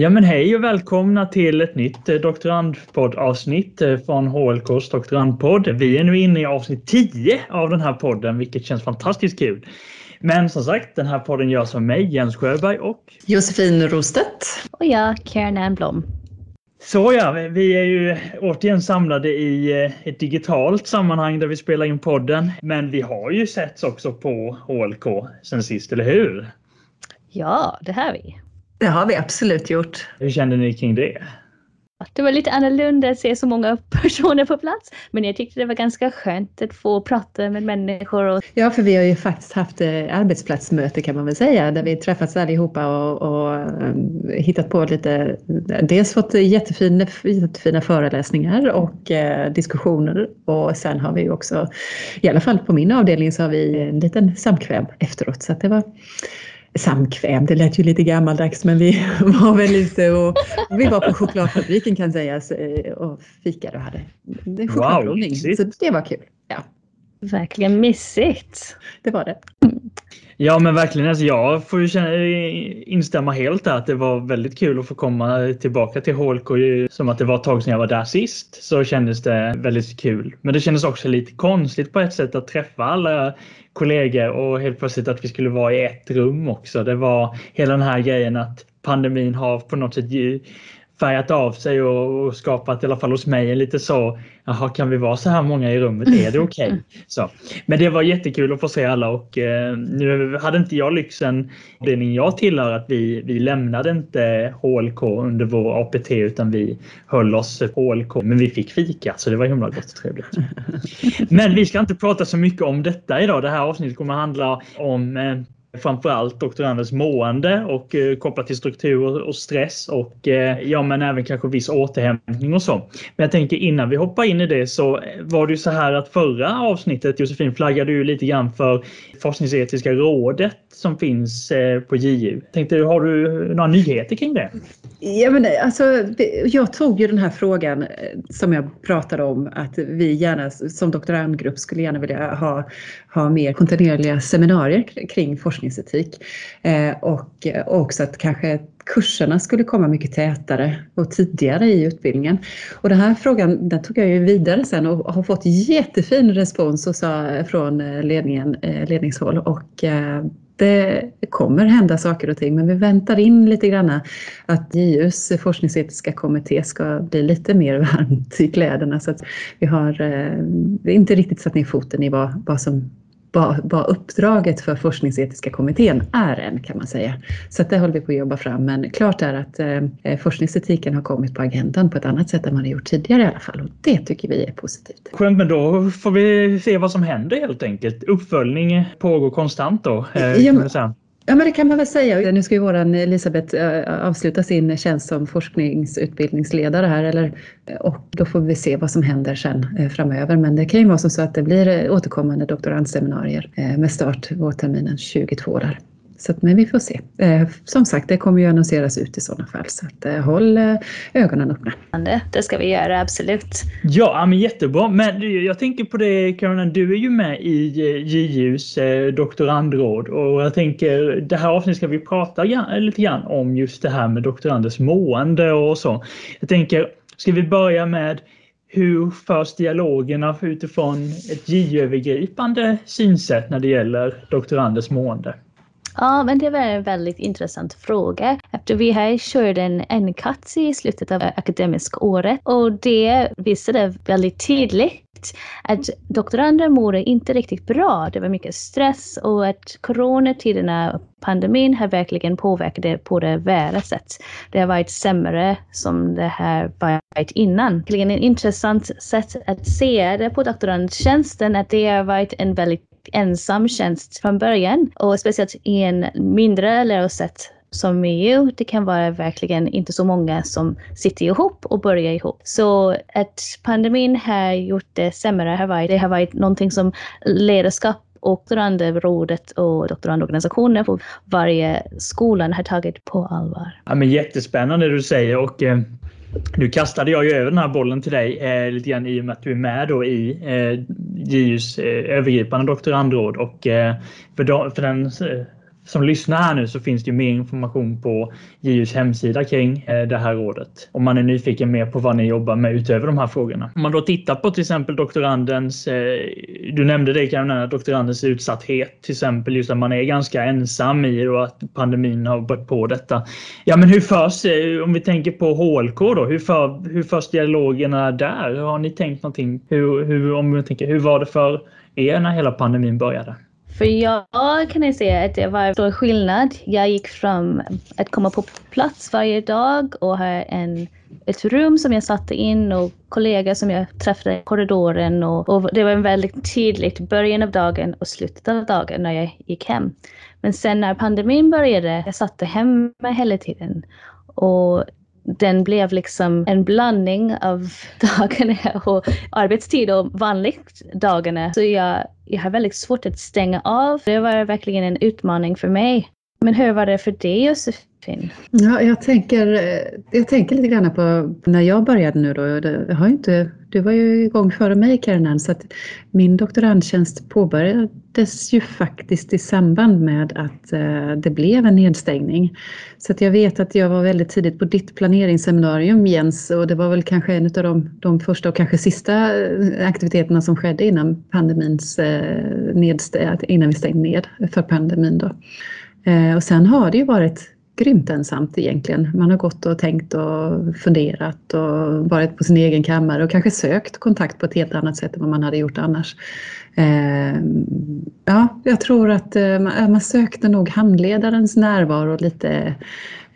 Ja men hej och välkomna till ett nytt eh, doktorandpoddavsnitt eh, från HLKs doktorandpodd. Vi är nu inne i avsnitt 10 av den här podden vilket känns fantastiskt kul. Men som sagt, den här podden görs av mig, Jens Sjöberg och Josefin Rostedt. Och jag, Karen Ernblom. Så ja, vi är ju återigen samlade i eh, ett digitalt sammanhang där vi spelar in podden. Men vi har ju setts också på HLK sen sist, eller hur? Ja, det har vi. Det har vi absolut gjort. Hur kände ni kring det? Det var lite annorlunda att se så många personer på plats, men jag tyckte det var ganska skönt att få prata med människor. Och... Ja, för vi har ju faktiskt haft eh, arbetsplatsmöte kan man väl säga, där vi träffats allihopa och, och um, hittat på lite, dels fått jättefina, jättefina föreläsningar och uh, diskussioner och sen har vi också, i alla fall på min avdelning så har vi en liten samkväm efteråt så att det var samkväm, det lät ju lite gammaldags men vi var väl ute och vi var på chokladfabriken kan sägas och fikade och hade chokladprovning. Wow, så det var kul. Ja. Verkligen mysigt. Det var det. Ja men verkligen, alltså jag får ju känna, eh, instämma helt där att det var väldigt kul att få komma tillbaka till HLK. Som att det var ett tag sedan jag var där sist så kändes det väldigt kul. Men det kändes också lite konstigt på ett sätt att träffa alla kollegor och helt plötsligt att vi skulle vara i ett rum också. Det var hela den här grejen att pandemin har på något sätt färgat av sig och, skapat i alla fall hos mig en lite så, jaha kan vi vara så här många i rummet, är det okej? Okay? Men det var jättekul att få se alla och eh, nu hade inte jag lyxen, avdelningen jag tillhör, att vi, vi lämnade inte HLK under vår APT utan vi höll oss på HLK. Men vi fick fika så det var himla gott och trevligt. Men vi ska inte prata så mycket om detta idag. Det här avsnittet kommer att handla om eh, framförallt doktorandens mående och eh, kopplat till struktur och stress och eh, ja men även kanske viss återhämtning och så. Men jag tänker innan vi hoppar in i det så eh, var det ju så här att förra avsnittet Josefin flaggade ju lite grann för forskningsetiska rådet som finns eh, på JU. Tänkte, har du några nyheter kring det? Ja, men alltså, jag tog ju den här frågan eh, som jag pratade om att vi gärna som doktorandgrupp skulle gärna vilja ha, ha mer kontinuerliga seminarier kring forskningsetik. Eh, och eh, också att kanske kurserna skulle komma mycket tätare och tidigare i utbildningen. Och den här frågan den tog jag ju vidare sen och har fått jättefin respons och sa, från eh, ledningen, eh, ledningshåll och eh, det kommer hända saker och ting men vi väntar in lite grann att JUs forskningsetiska kommitté ska bli lite mer varmt i kläderna så att vi har inte riktigt satt ner foten i vad, vad som vad, vad uppdraget för forskningsetiska kommittén är än kan man säga. Så det håller vi på att jobba fram men klart är att eh, forskningsetiken har kommit på agendan på ett annat sätt än man har gjort tidigare i alla fall och det tycker vi är positivt. Skönt men då får vi se vad som händer helt enkelt. Uppföljning pågår konstant då. Eh, ja, Ja, men det kan man väl säga. Nu ska ju våran Elisabeth eh, avsluta sin tjänst som forskningsutbildningsledare här eller, eh, och då får vi se vad som händer sen eh, framöver. Men det kan ju vara så att det blir återkommande doktorandseminarier med start vårterminen 22 där. Så att, men vi får se. Eh, som sagt, det kommer ju annonseras ut i sådana fall. Så att, eh, håll eh, ögonen öppna. Det ska vi göra, absolut. Ja, men jättebra. Men jag tänker på det, Caroline, du är ju med i JUs doktorandråd och jag tänker det här avsnittet ska vi prata lite grann om just det här med doktoranders mående och så. Jag tänker, ska vi börja med hur förs dialogerna utifrån ett JU-övergripande synsätt när det gäller doktoranders mående? Ja, men det var en väldigt intressant fråga. Efter vi här körde en NCAT i slutet av akademiska året och det visade väldigt tydligt att doktorander mådde inte riktigt bra. Det var mycket stress och att coronatiderna, pandemin, har verkligen påverkat det på det värre sätt. Det har varit sämre som det har varit innan. Det är en intressant sätt att se det på doktorandtjänsten, att det har varit en väldigt ensam tjänst från början och speciellt i en mindre lärosätt som EU, det kan vara verkligen inte så många som sitter ihop och börjar ihop. Så att pandemin har gjort det sämre har varit, det har varit någonting som ledarskap och doktorandrådet och doktorandorganisationer på varje skola har tagit på allvar. Ja, men jättespännande det du säger och eh, nu kastade jag ju över den här bollen till dig eh, lite grann i och med att du är med då i eh, JUs eh, övergripande doktorandråd och eh, för, do, för den eh, som lyssnar här nu så finns det mer information på JUs hemsida kring eh, det här rådet. Om man är nyfiken mer på vad ni jobbar med utöver de här frågorna. Om man då tittar på till exempel doktorandens, eh, du nämnde det Karolina, doktorandens utsatthet till exempel just att man är ganska ensam i och att pandemin har börjat på detta. Ja men hur förs, eh, om vi tänker på HLK då, hur, för, hur förs dialogerna där? Har ni tänkt någonting? Hur, hur, om vi tänker, hur var det för er när hela pandemin började? För jag kan säga att det var stor skillnad. Jag gick från att komma på plats varje dag och ha en, ett rum som jag satte in och kollegor som jag träffade i korridoren. Och, och det var en väldigt tydligt början av dagen och slutet av dagen när jag gick hem. Men sen när pandemin började, jag satt hemma hela tiden. Och den blev liksom en blandning av dagarna och arbetstid och vanligt dagarna. Så jag, jag har väldigt svårt att stänga av. Det var verkligen en utmaning för mig. Men hur var det för dig Josefin? Ja, jag, tänker, jag tänker lite grann på när jag började nu då. Jag har inte, du var ju igång före mig Karin så att min doktorandtjänst påbörjades ju faktiskt i samband med att eh, det blev en nedstängning. Så att jag vet att jag var väldigt tidigt på ditt planeringsseminarium Jens och det var väl kanske en av de, de första och kanske sista eh, aktiviteterna som skedde innan pandemins eh, nedstäng, innan vi stängde ned för pandemin då. Eh, och sen har det ju varit grymt ensamt egentligen. Man har gått och tänkt och funderat och varit på sin egen kammare och kanske sökt kontakt på ett helt annat sätt än vad man hade gjort annars. Eh, ja, jag tror att eh, man sökte nog handledarens närvaro lite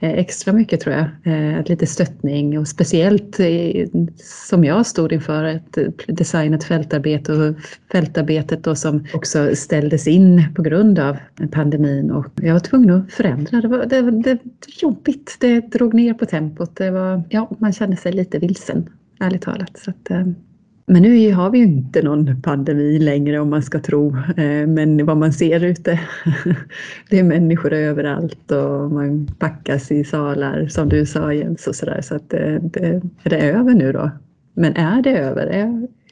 Eh, extra mycket tror jag. Eh, lite stöttning och speciellt eh, som jag stod inför ett eh, designat fältarbete och fältarbetet då som också ställdes in på grund av pandemin och jag var tvungen att förändra. Det var, det, det, jobbigt, det drog ner på tempot. Det var, ja, man kände sig lite vilsen, ärligt talat. Så att, men nu har vi ju inte någon pandemi längre om man ska tro. Eh, men vad man ser ute, det är människor överallt och man packas i salar som du sa Jens och sådär. Så att det, det, är det över nu då? Men är det över?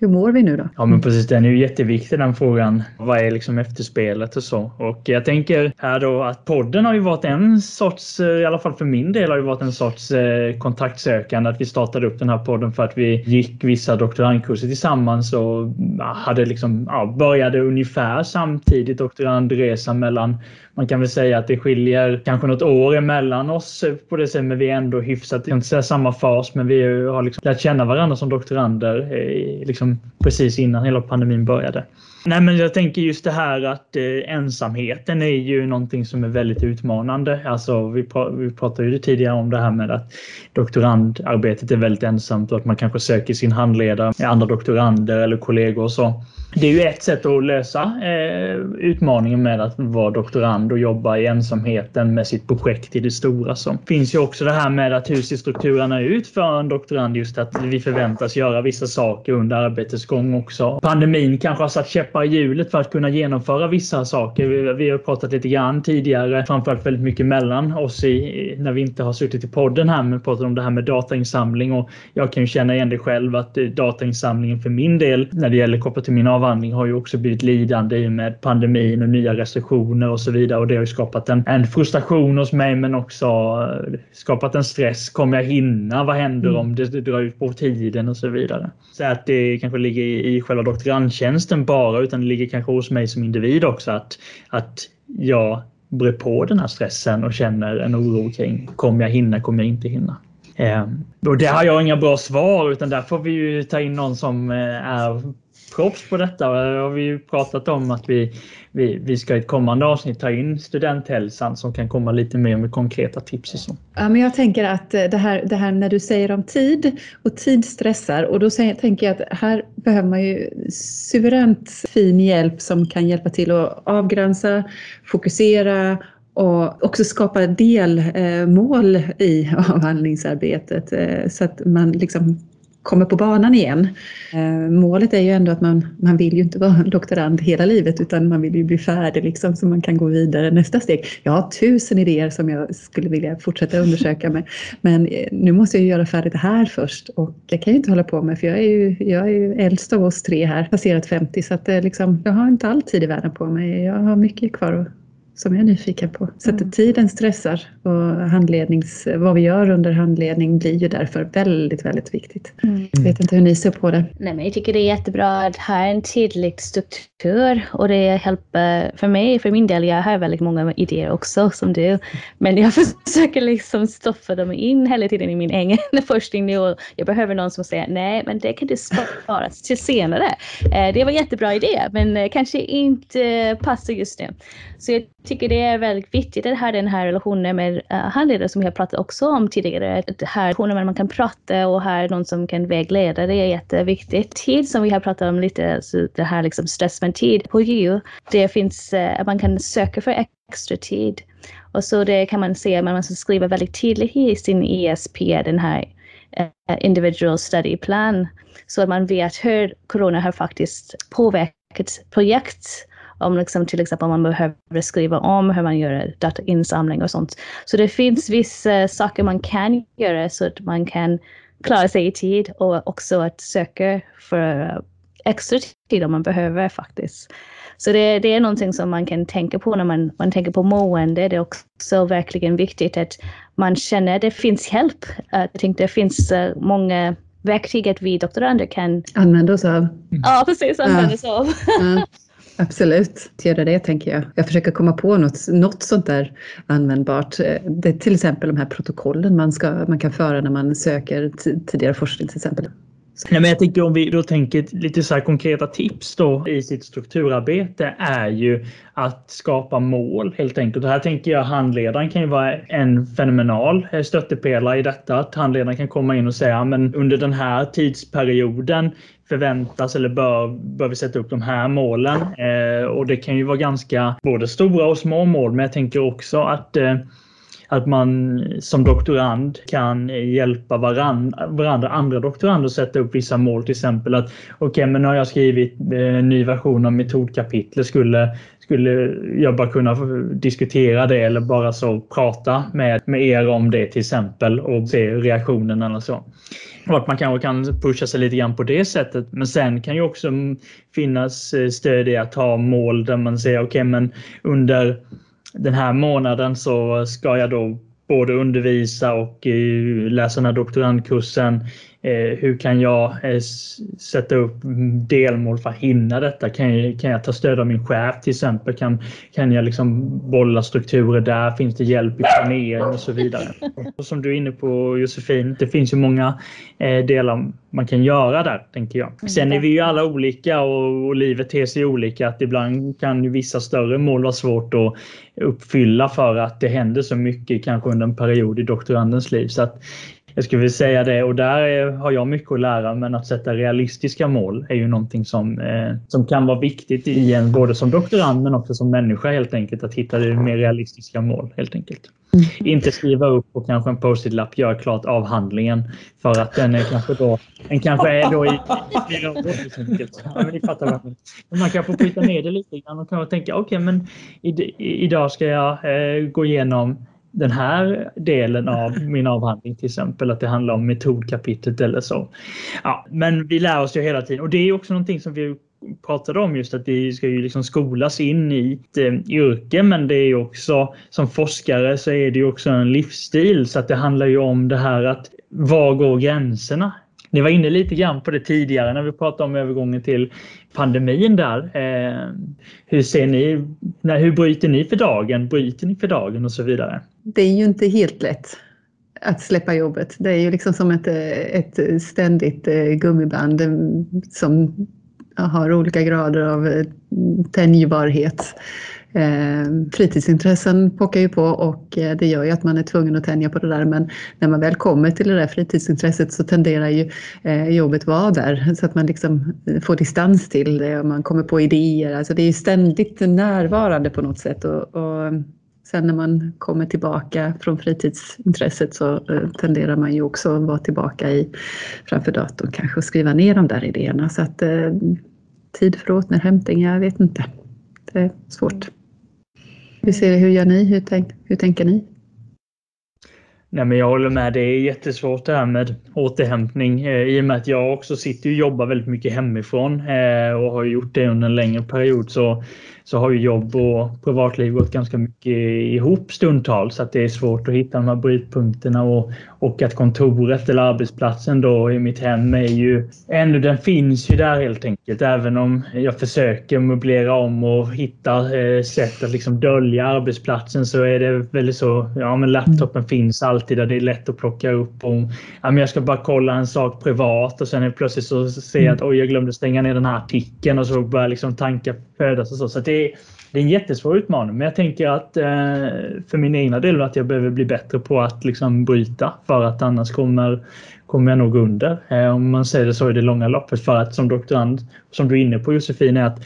Hur mår vi nu då? Ja men precis, den är ju jätteviktig den frågan. Vad är liksom efterspelet och så? Och jag tänker här då att podden har ju varit en sorts, eh, i alla fall för min del har ju varit en sorts eh, kontaktsökande. Att vi startade upp den här podden för att vi gick vissa doktorandkurser tillsammans och hade liksom, ja, började ungefär samtidigt doktorandresan mellan man kan väl säga att det skiljer kanske något år emellan oss på det sättet, men vi är ändå hyfsat, inte säga samma fas, men vi har liksom lärt känna varandra som doktorander eh, liksom precis innan hela pandemin började. Nej, men jag tänker just det här att eh, ensamheten är ju någonting som är väldigt utmanande. Alltså, vi, pra vi pratade ju tidigare om det här med att doktorandarbetet är väldigt ensamt och att man kanske söker sin handledare med andra doktorander eller kollegor och så. Det är ju ett sätt att lösa eh, utmaningen med att vara doktorand och jobba i ensamheten med sitt projekt i det stora. Så finns ju också det här med att hur ser strukturerna ut för en doktorand? Just att vi förväntas göra vissa saker under arbetets gång också. Pandemin kanske har satt käppar i hjulet för att kunna genomföra vissa saker. Vi, vi har pratat lite grann tidigare, framförallt väldigt mycket mellan oss i, när vi inte har suttit i podden här, men pratat om det här med datainsamling och jag kan ju känna igen det själv att eh, datainsamlingen för min del när det gäller kopplat till min avhandling har ju också blivit lidande i och med pandemin och nya restriktioner och så vidare och det har ju skapat en, en frustration hos mig men också eh, skapat en stress. Kommer jag hinna? Vad händer mm. om det, det drar ut på tiden och så vidare? Så att det kanske ligger i, i själva doktorandtjänsten bara utan det ligger kanske hos mig som individ också att, att jag brer på den här stressen och känner en oro kring kommer jag hinna, kommer jag inte hinna? Eh, och det har jag inga bra svar utan där får vi ju ta in någon som eh, är proffs på detta. Och Det har vi ju pratat om att vi, vi, vi ska i ett kommande avsnitt ta in studenthälsan som kan komma lite mer med konkreta tips. Och så. Ja, men jag tänker att eh, det här, det här när du säger om tid och tid stressar och då säger, tänker jag att här behöver man ju suveränt fin hjälp som kan hjälpa till att avgränsa, fokusera och också skapa delmål eh, i avhandlingsarbetet. Eh, så att man liksom kommer på banan igen. Eh, målet är ju ändå att man, man vill ju inte vara doktorand hela livet utan man vill ju bli färdig liksom så man kan gå vidare nästa steg. Jag har tusen idéer som jag skulle vilja fortsätta undersöka med men eh, nu måste jag göra färdigt det här först och jag kan ju inte hålla på med för jag är ju, jag är ju äldst av oss tre här, passerat 50 så att liksom, jag har inte all tid i världen på mig. Jag har mycket kvar att som jag är nyfiken på. Så att Mm. tiden stressar och handlednings, vad vi gör under handledning blir ju därför väldigt, väldigt viktigt. Mm. Jag vet inte hur ni ser på det. Nej, men jag tycker det är jättebra att ha en tydlig struktur och det hjälper för mig, för min del, jag har väldigt många idéer också som du, men jag försöker liksom stoppa dem in hela tiden i min egen forskning nu och jag behöver någon som säger nej, men det kan du spara till senare. Eh, Det var en jättebra idé, men eh, kanske inte passar just nu. Så jag tycker det är väldigt viktigt att ha den här relationen med uh, handledare som vi har pratat också om tidigare. Att här relationer man kan prata och ha någon som kan vägleda, det är jätteviktigt. Tid som vi har pratat om lite, så det här liksom stress med tid på JU, det finns uh, att man kan söka för extra tid. Och så det kan man se, man måste skriva väldigt tydligt i sin ESP, den här uh, individual study plan, så att man vet hur corona har faktiskt påverkat projekt om liksom, till exempel om man behöver skriva om hur man gör datainsamling och sånt. Så det finns vissa saker man kan göra så att man kan klara sig i tid och också att söka för extra tid om man behöver faktiskt. Så det, det är någonting som man kan tänka på när man, man tänker på mående. Det är också verkligen viktigt att man känner att det finns hjälp. Jag tänkte det finns uh, många verktyg att vi doktorander kan Använda oss av. Ja, precis. Använda sig av. Ja, absolut, göra det tänker jag. Jag försöker komma på något, något sånt där användbart. Eh, det är till exempel de här protokollen man, ska, man kan föra när man söker tidigare forskning till exempel. Nej, men jag tänker om vi då tänker lite så här konkreta tips då i sitt strukturarbete är ju att skapa mål helt enkelt. Och här tänker jag handledaren kan ju vara en fenomenal eh, stöttepelare i detta. Att handledaren kan komma in och säga men under den här tidsperioden förväntas eller bör, bör vi sätta upp de här målen. Eh, och det kan ju vara ganska både stora och små mål men jag tänker också att eh, att man som doktorand kan hjälpa varandra, varandra andra doktorander att sätta upp vissa mål. Till exempel att okej, okay, men nu har jag skrivit eh, en ny version av metodkapitlet. Skulle, skulle jag bara kunna diskutera det eller bara så prata med, med er om det till exempel och se reaktionen eller så. Och att man kanske kan pusha sig lite grann på det sättet. Men sen kan ju också finnas eh, stöd i att ha mål där man säger okej, okay, men under den här månaden så ska jag då både undervisa och eh, läsa den här doktorandkursen. Hur kan jag sätta upp delmål för att hinna detta? Kan jag, kan jag ta stöd av min chef till exempel? Kan, kan jag liksom bolla strukturer där? Finns det hjälp i planering och så vidare? Och som du är inne på Josefin, det finns ju många delar man kan göra där, tänker jag. Sen är vi ju alla olika och, och livet ter sig olika. Att ibland kan ju vissa större mål vara svårt att uppfylla för att det händer så mycket kanske under en period i doktorandens liv. Så att jag skulle vilja säga det och där har jag mycket att lära men att sätta realistiska mål är ju någonting som, eh, som kan vara viktigt i en, både som doktorand men också som människa helt enkelt. Att hitta det mer realistiska mål helt enkelt. Mm. Inte skriva upp på kanske en post-it-lapp, gör klart avhandlingen för att den är kanske då, den kanske är då i flera år helt enkelt. Ja, men ni fattar vad men man kan få bryta ner det lite grann och kanske tänka okej okay, men i, idag ska jag eh, gå igenom den här delen av min avhandling till exempel, att det handlar om metodkapitlet eller så. Ja, men vi lär oss ju hela tiden och det är också någonting som vi pratade om just att vi ska ju liksom skolas in i ett eh, yrke men det är ju också som forskare så är det ju också en livsstil så att det handlar ju om det här att var går gränserna? Ni var inne lite grann på det tidigare när vi pratade om övergången till pandemin där. Eh, hur ser ni, när, hur bryter ni för dagen? Bryter ni för dagen och så vidare? Det är ju inte helt lätt att släppa jobbet. Det är ju liksom som ett, ett ständigt eh, gummiband som har olika grader av eh, tänjbarhet. Eh, fritidsintressen pockar ju på och eh, det gör ju att man är tvungen att tänja på det där men när man väl kommer till det där fritidsintresset så tenderar ju eh, jobbet vara där så att man liksom eh, får distans till det och man kommer på idéer. Alltså det är ju ständigt närvarande på något sätt och, och sen när man kommer tillbaka från fritidsintresset så eh, tenderar man ju också att vara tillbaka i, framför datorn kanske och skriva ner de där idéerna så att eh, tid för återhämtning, jag vet inte. Det är svårt. Hur, ser, hur gör ni? Hur, tänk, hur tänker ni? Nej, men jag håller med. Det är jättesvårt det här med återhämtning eh, i och med att jag också sitter och jobbar väldigt mycket hemifrån eh, och har gjort det under en längre period. Så så har ju jobb och privatliv gått ganska mycket ihop stundtals. Så att det är svårt att hitta de här brytpunkterna och, och att kontoret eller arbetsplatsen då i mitt hem är ju ännu, den finns ju där helt enkelt. Även om jag försöker möblera om och hitta eh, sätt att liksom dölja arbetsplatsen så är det väldigt så, ja men laptopen finns alltid där det är lätt att plocka upp. Och, ja, men jag ska bara kolla en sak privat och sen är plötsligt så ser jag att oj, jag glömde stänga ner den här artikeln och så börjar liksom tankar födas och så. så det, det är en jättesvår utmaning, men jag tänker att eh, för min egna del att jag behöver bli bättre på att liksom bryta för att annars kommer, kommer jag nog under. Eh, om man säger det så i det långa loppet för att som doktorand, som du är inne på Josefin, är att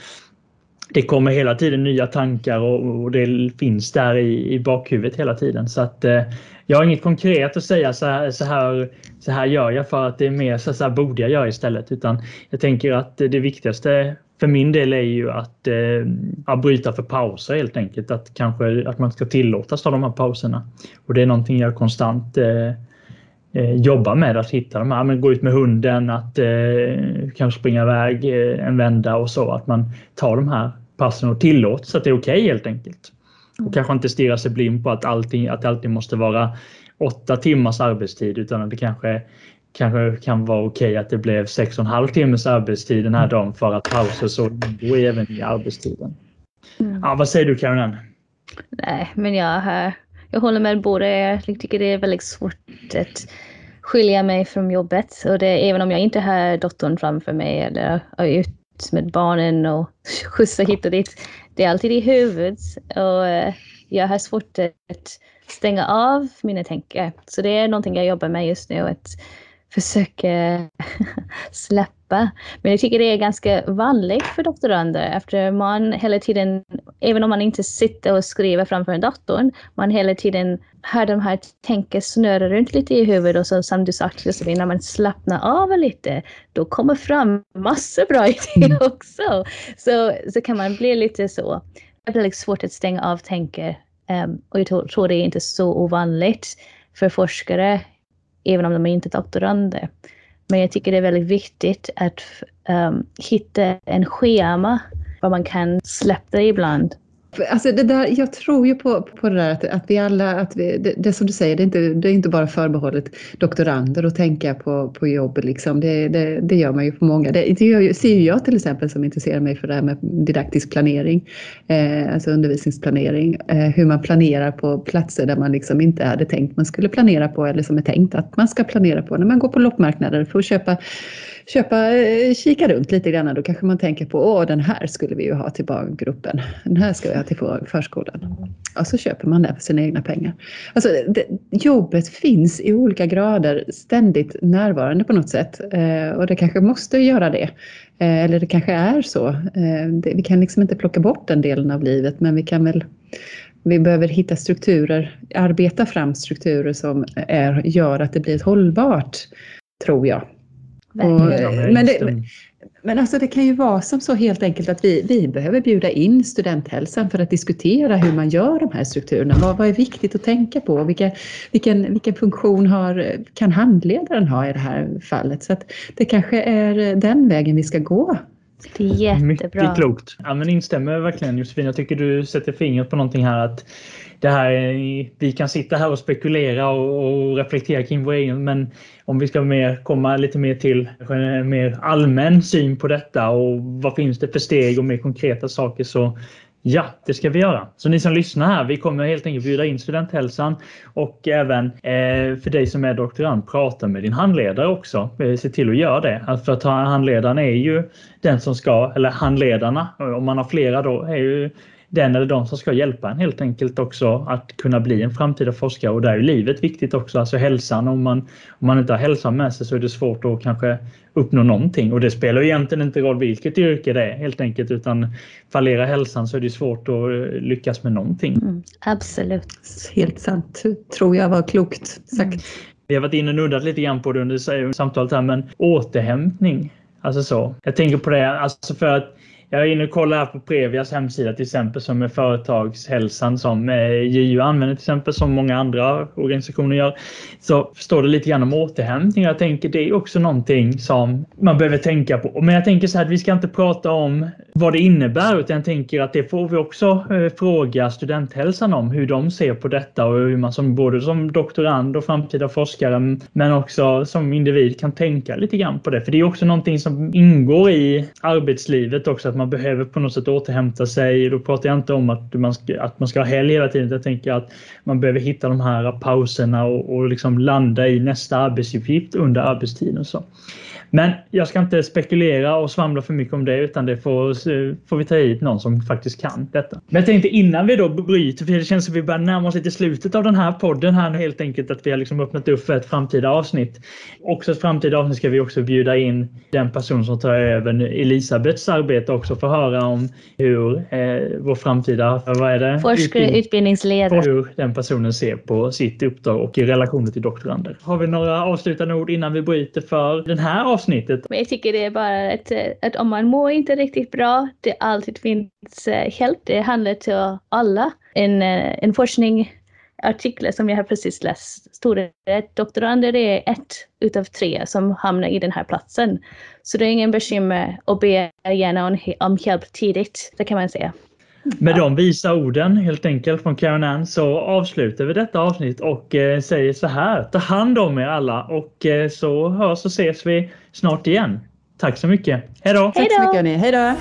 det kommer hela tiden nya tankar och, och det finns där i, i bakhuvudet hela tiden. Så att eh, jag har inget konkret att säga så här, så här, så här gör jag för att det är mer så, så här borde jag göra istället. Utan jag tänker att det viktigaste för min del är ju att, eh, att bryta för pauser helt enkelt. Att kanske att man ska tillåtas ta de här pauserna. Och det är någonting jag konstant eh, eh, jobbar med att hitta de här. Men gå ut med hunden, att eh, kanske springa iväg eh, en vända och så. Att man tar de här passen och tillåts att det är okej okay, helt enkelt. Och mm. kanske inte stirra sig blind på att, allting, att det alltid måste vara åtta timmars arbetstid utan att det kanske kanske kan vara okej okay att det blev 6,5 timmars arbetstid den här dagen för att pauser så ingår även i arbetstiden. Mm. Ja, vad säger du Karin? Nej, men jag, jag håller med båda Jag tycker det är väldigt svårt att skilja mig från jobbet. Och det, även om jag inte har dottern framför mig eller är ut med barnen och skjutsar hit och dit. Det är alltid i huvudet och eh, jag har svårt att stänga av mina tankar. Så det är någonting jag jobbar med just nu. Att försöka släppa. Men jag tycker det är ganska vanligt för doktorander eftersom man hela tiden, även om man inte sitter och skriver framför en dator, man hela tiden har de här tänker snurra runt lite i huvudet och så som du sagt Josefin, när man slappnar av lite, då kommer fram massor bra idéer mm. också. Så, så kan man bli lite så. Det blir liksom svårt att stänga av tänker um, och jag tror, tror det är inte så ovanligt för forskare även om de är inte doktorander. Men jag tycker det är väldigt viktigt att um, hitta en schema var man kan släppa det ibland. Alltså det där, jag tror ju på, på det där att, att vi alla, att vi, det, det som du säger, det är, inte, det är inte bara förbehållet doktorander att tänka på, på jobb. Liksom. Det, det, det gör man ju på många. Det, det gör, ser ju jag till exempel som intresserar mig för det här med didaktisk planering, eh, alltså undervisningsplanering. Eh, hur man planerar på platser där man liksom inte hade tänkt man skulle planera på eller som är tänkt att man ska planera på. När man går på loppmarknader för att köpa köpa, eh, kika runt lite grann. Då kanske man tänker på åh den här skulle vi ju ha till barngruppen. Den här ska vi ha till förskolan. Och så köper man det för sina egna pengar. Alltså, det, jobbet finns i olika grader ständigt närvarande på något sätt. Eh, och det kanske måste göra det. Eh, eller det kanske är så. Eh, det, vi kan liksom inte plocka bort den delen av livet men vi kan väl vi behöver hitta strukturer, arbeta fram strukturer som är, gör att det blir hållbart, tror jag. Och, men, det, men alltså det kan ju vara som så helt enkelt att vi, vi behöver bjuda in studenthälsan för att diskutera hur man gör de här strukturerna. Vad, vad är viktigt att tänka på? Vilka, vilken, vilken funktion har, kan handledaren ha i det här fallet? Så att det kanske är den vägen vi ska gå. Det är jättebra. Mycket klokt. Ja, men instämmer verkligen Josefin. Jag tycker du sätter fingret på någonting här. att det här, vi kan sitta här och spekulera och, och reflektera kring vår egen, men om vi ska mer, komma lite mer till en mer allmän syn på detta och vad finns det för steg och mer konkreta saker så Ja, det ska vi göra. Så ni som lyssnar här, vi kommer helt enkelt bjuda in studenthälsan och även eh, för dig som är doktorand, prata med din handledare också. Eh, se till att göra det. Alltså, för att handledaren är ju den som ska, eller handledarna, om man har flera då, är ju den eller de som ska hjälpa en helt enkelt också att kunna bli en framtida forskare och där är livet viktigt också, alltså hälsan. Om man, om man inte har hälsan med sig så är det svårt att kanske uppnå någonting och det spelar egentligen inte roll vilket yrke det är helt enkelt utan fallerar hälsan så är det svårt att eh, lyckas med någonting. Mm, absolut. Helt sant, tror jag var klokt sagt. Mm. Vi har varit inne och nuddat lite grann på det under samtalet här men återhämtning, alltså så. Jag tänker på det, alltså för att jag är inne och kollar här på Previas hemsida till exempel som är företagshälsan som eh, JU använder till exempel som många andra organisationer gör. Så står det lite grann om återhämtning. Jag tänker det är också någonting som man behöver tänka på. Men jag tänker så här att vi ska inte prata om vad det innebär utan jag tänker att det får vi också eh, fråga studenthälsan om hur de ser på detta och hur man som både som doktorand och framtida forskare men också som individ kan tänka lite grann på det. För det är också någonting som ingår i arbetslivet också att man man behöver på något sätt återhämta sig. Då pratar jag inte om att man ska, att man ska ha helg hela tiden. Jag tänker att man behöver hitta de här pauserna och, och liksom landa i nästa arbetsuppgift under arbetstiden. Så. Men jag ska inte spekulera och svamla för mycket om det utan det får, får vi ta hit någon som faktiskt kan detta. Men jag tänkte innan vi då bryter, för det känns som vi börjar närma oss lite slutet av den här podden här helt enkelt att vi har liksom öppnat upp för ett framtida avsnitt. Också ett framtida avsnitt ska vi också bjuda in den person som tar över Elisabeths arbete också för att höra om hur eh, vår framtida, vad är det? Forskare, utbildningsledare. Hur den personen ser på sitt uppdrag och i relationer till doktorander. Har vi några avslutande ord innan vi bryter för den här avsnittet? Men jag tycker det är bara att, att om man mår inte riktigt bra, det alltid finns eh, hjälp. Det handlar till alla. En, eh, en forskning som jag har precis läst stod det att doktorander är ett utav tre som hamnar i den här platsen. Så det är ingen bekymmer att be gärna om hjälp tidigt, det kan man säga. Med de visa orden helt enkelt från Karen Ann så avslutar vi detta avsnitt och eh, säger så här. Ta hand om er alla och eh, så hörs och ses vi snart igen. Tack så mycket. Hej då! Tack så mycket hörni. Hej då!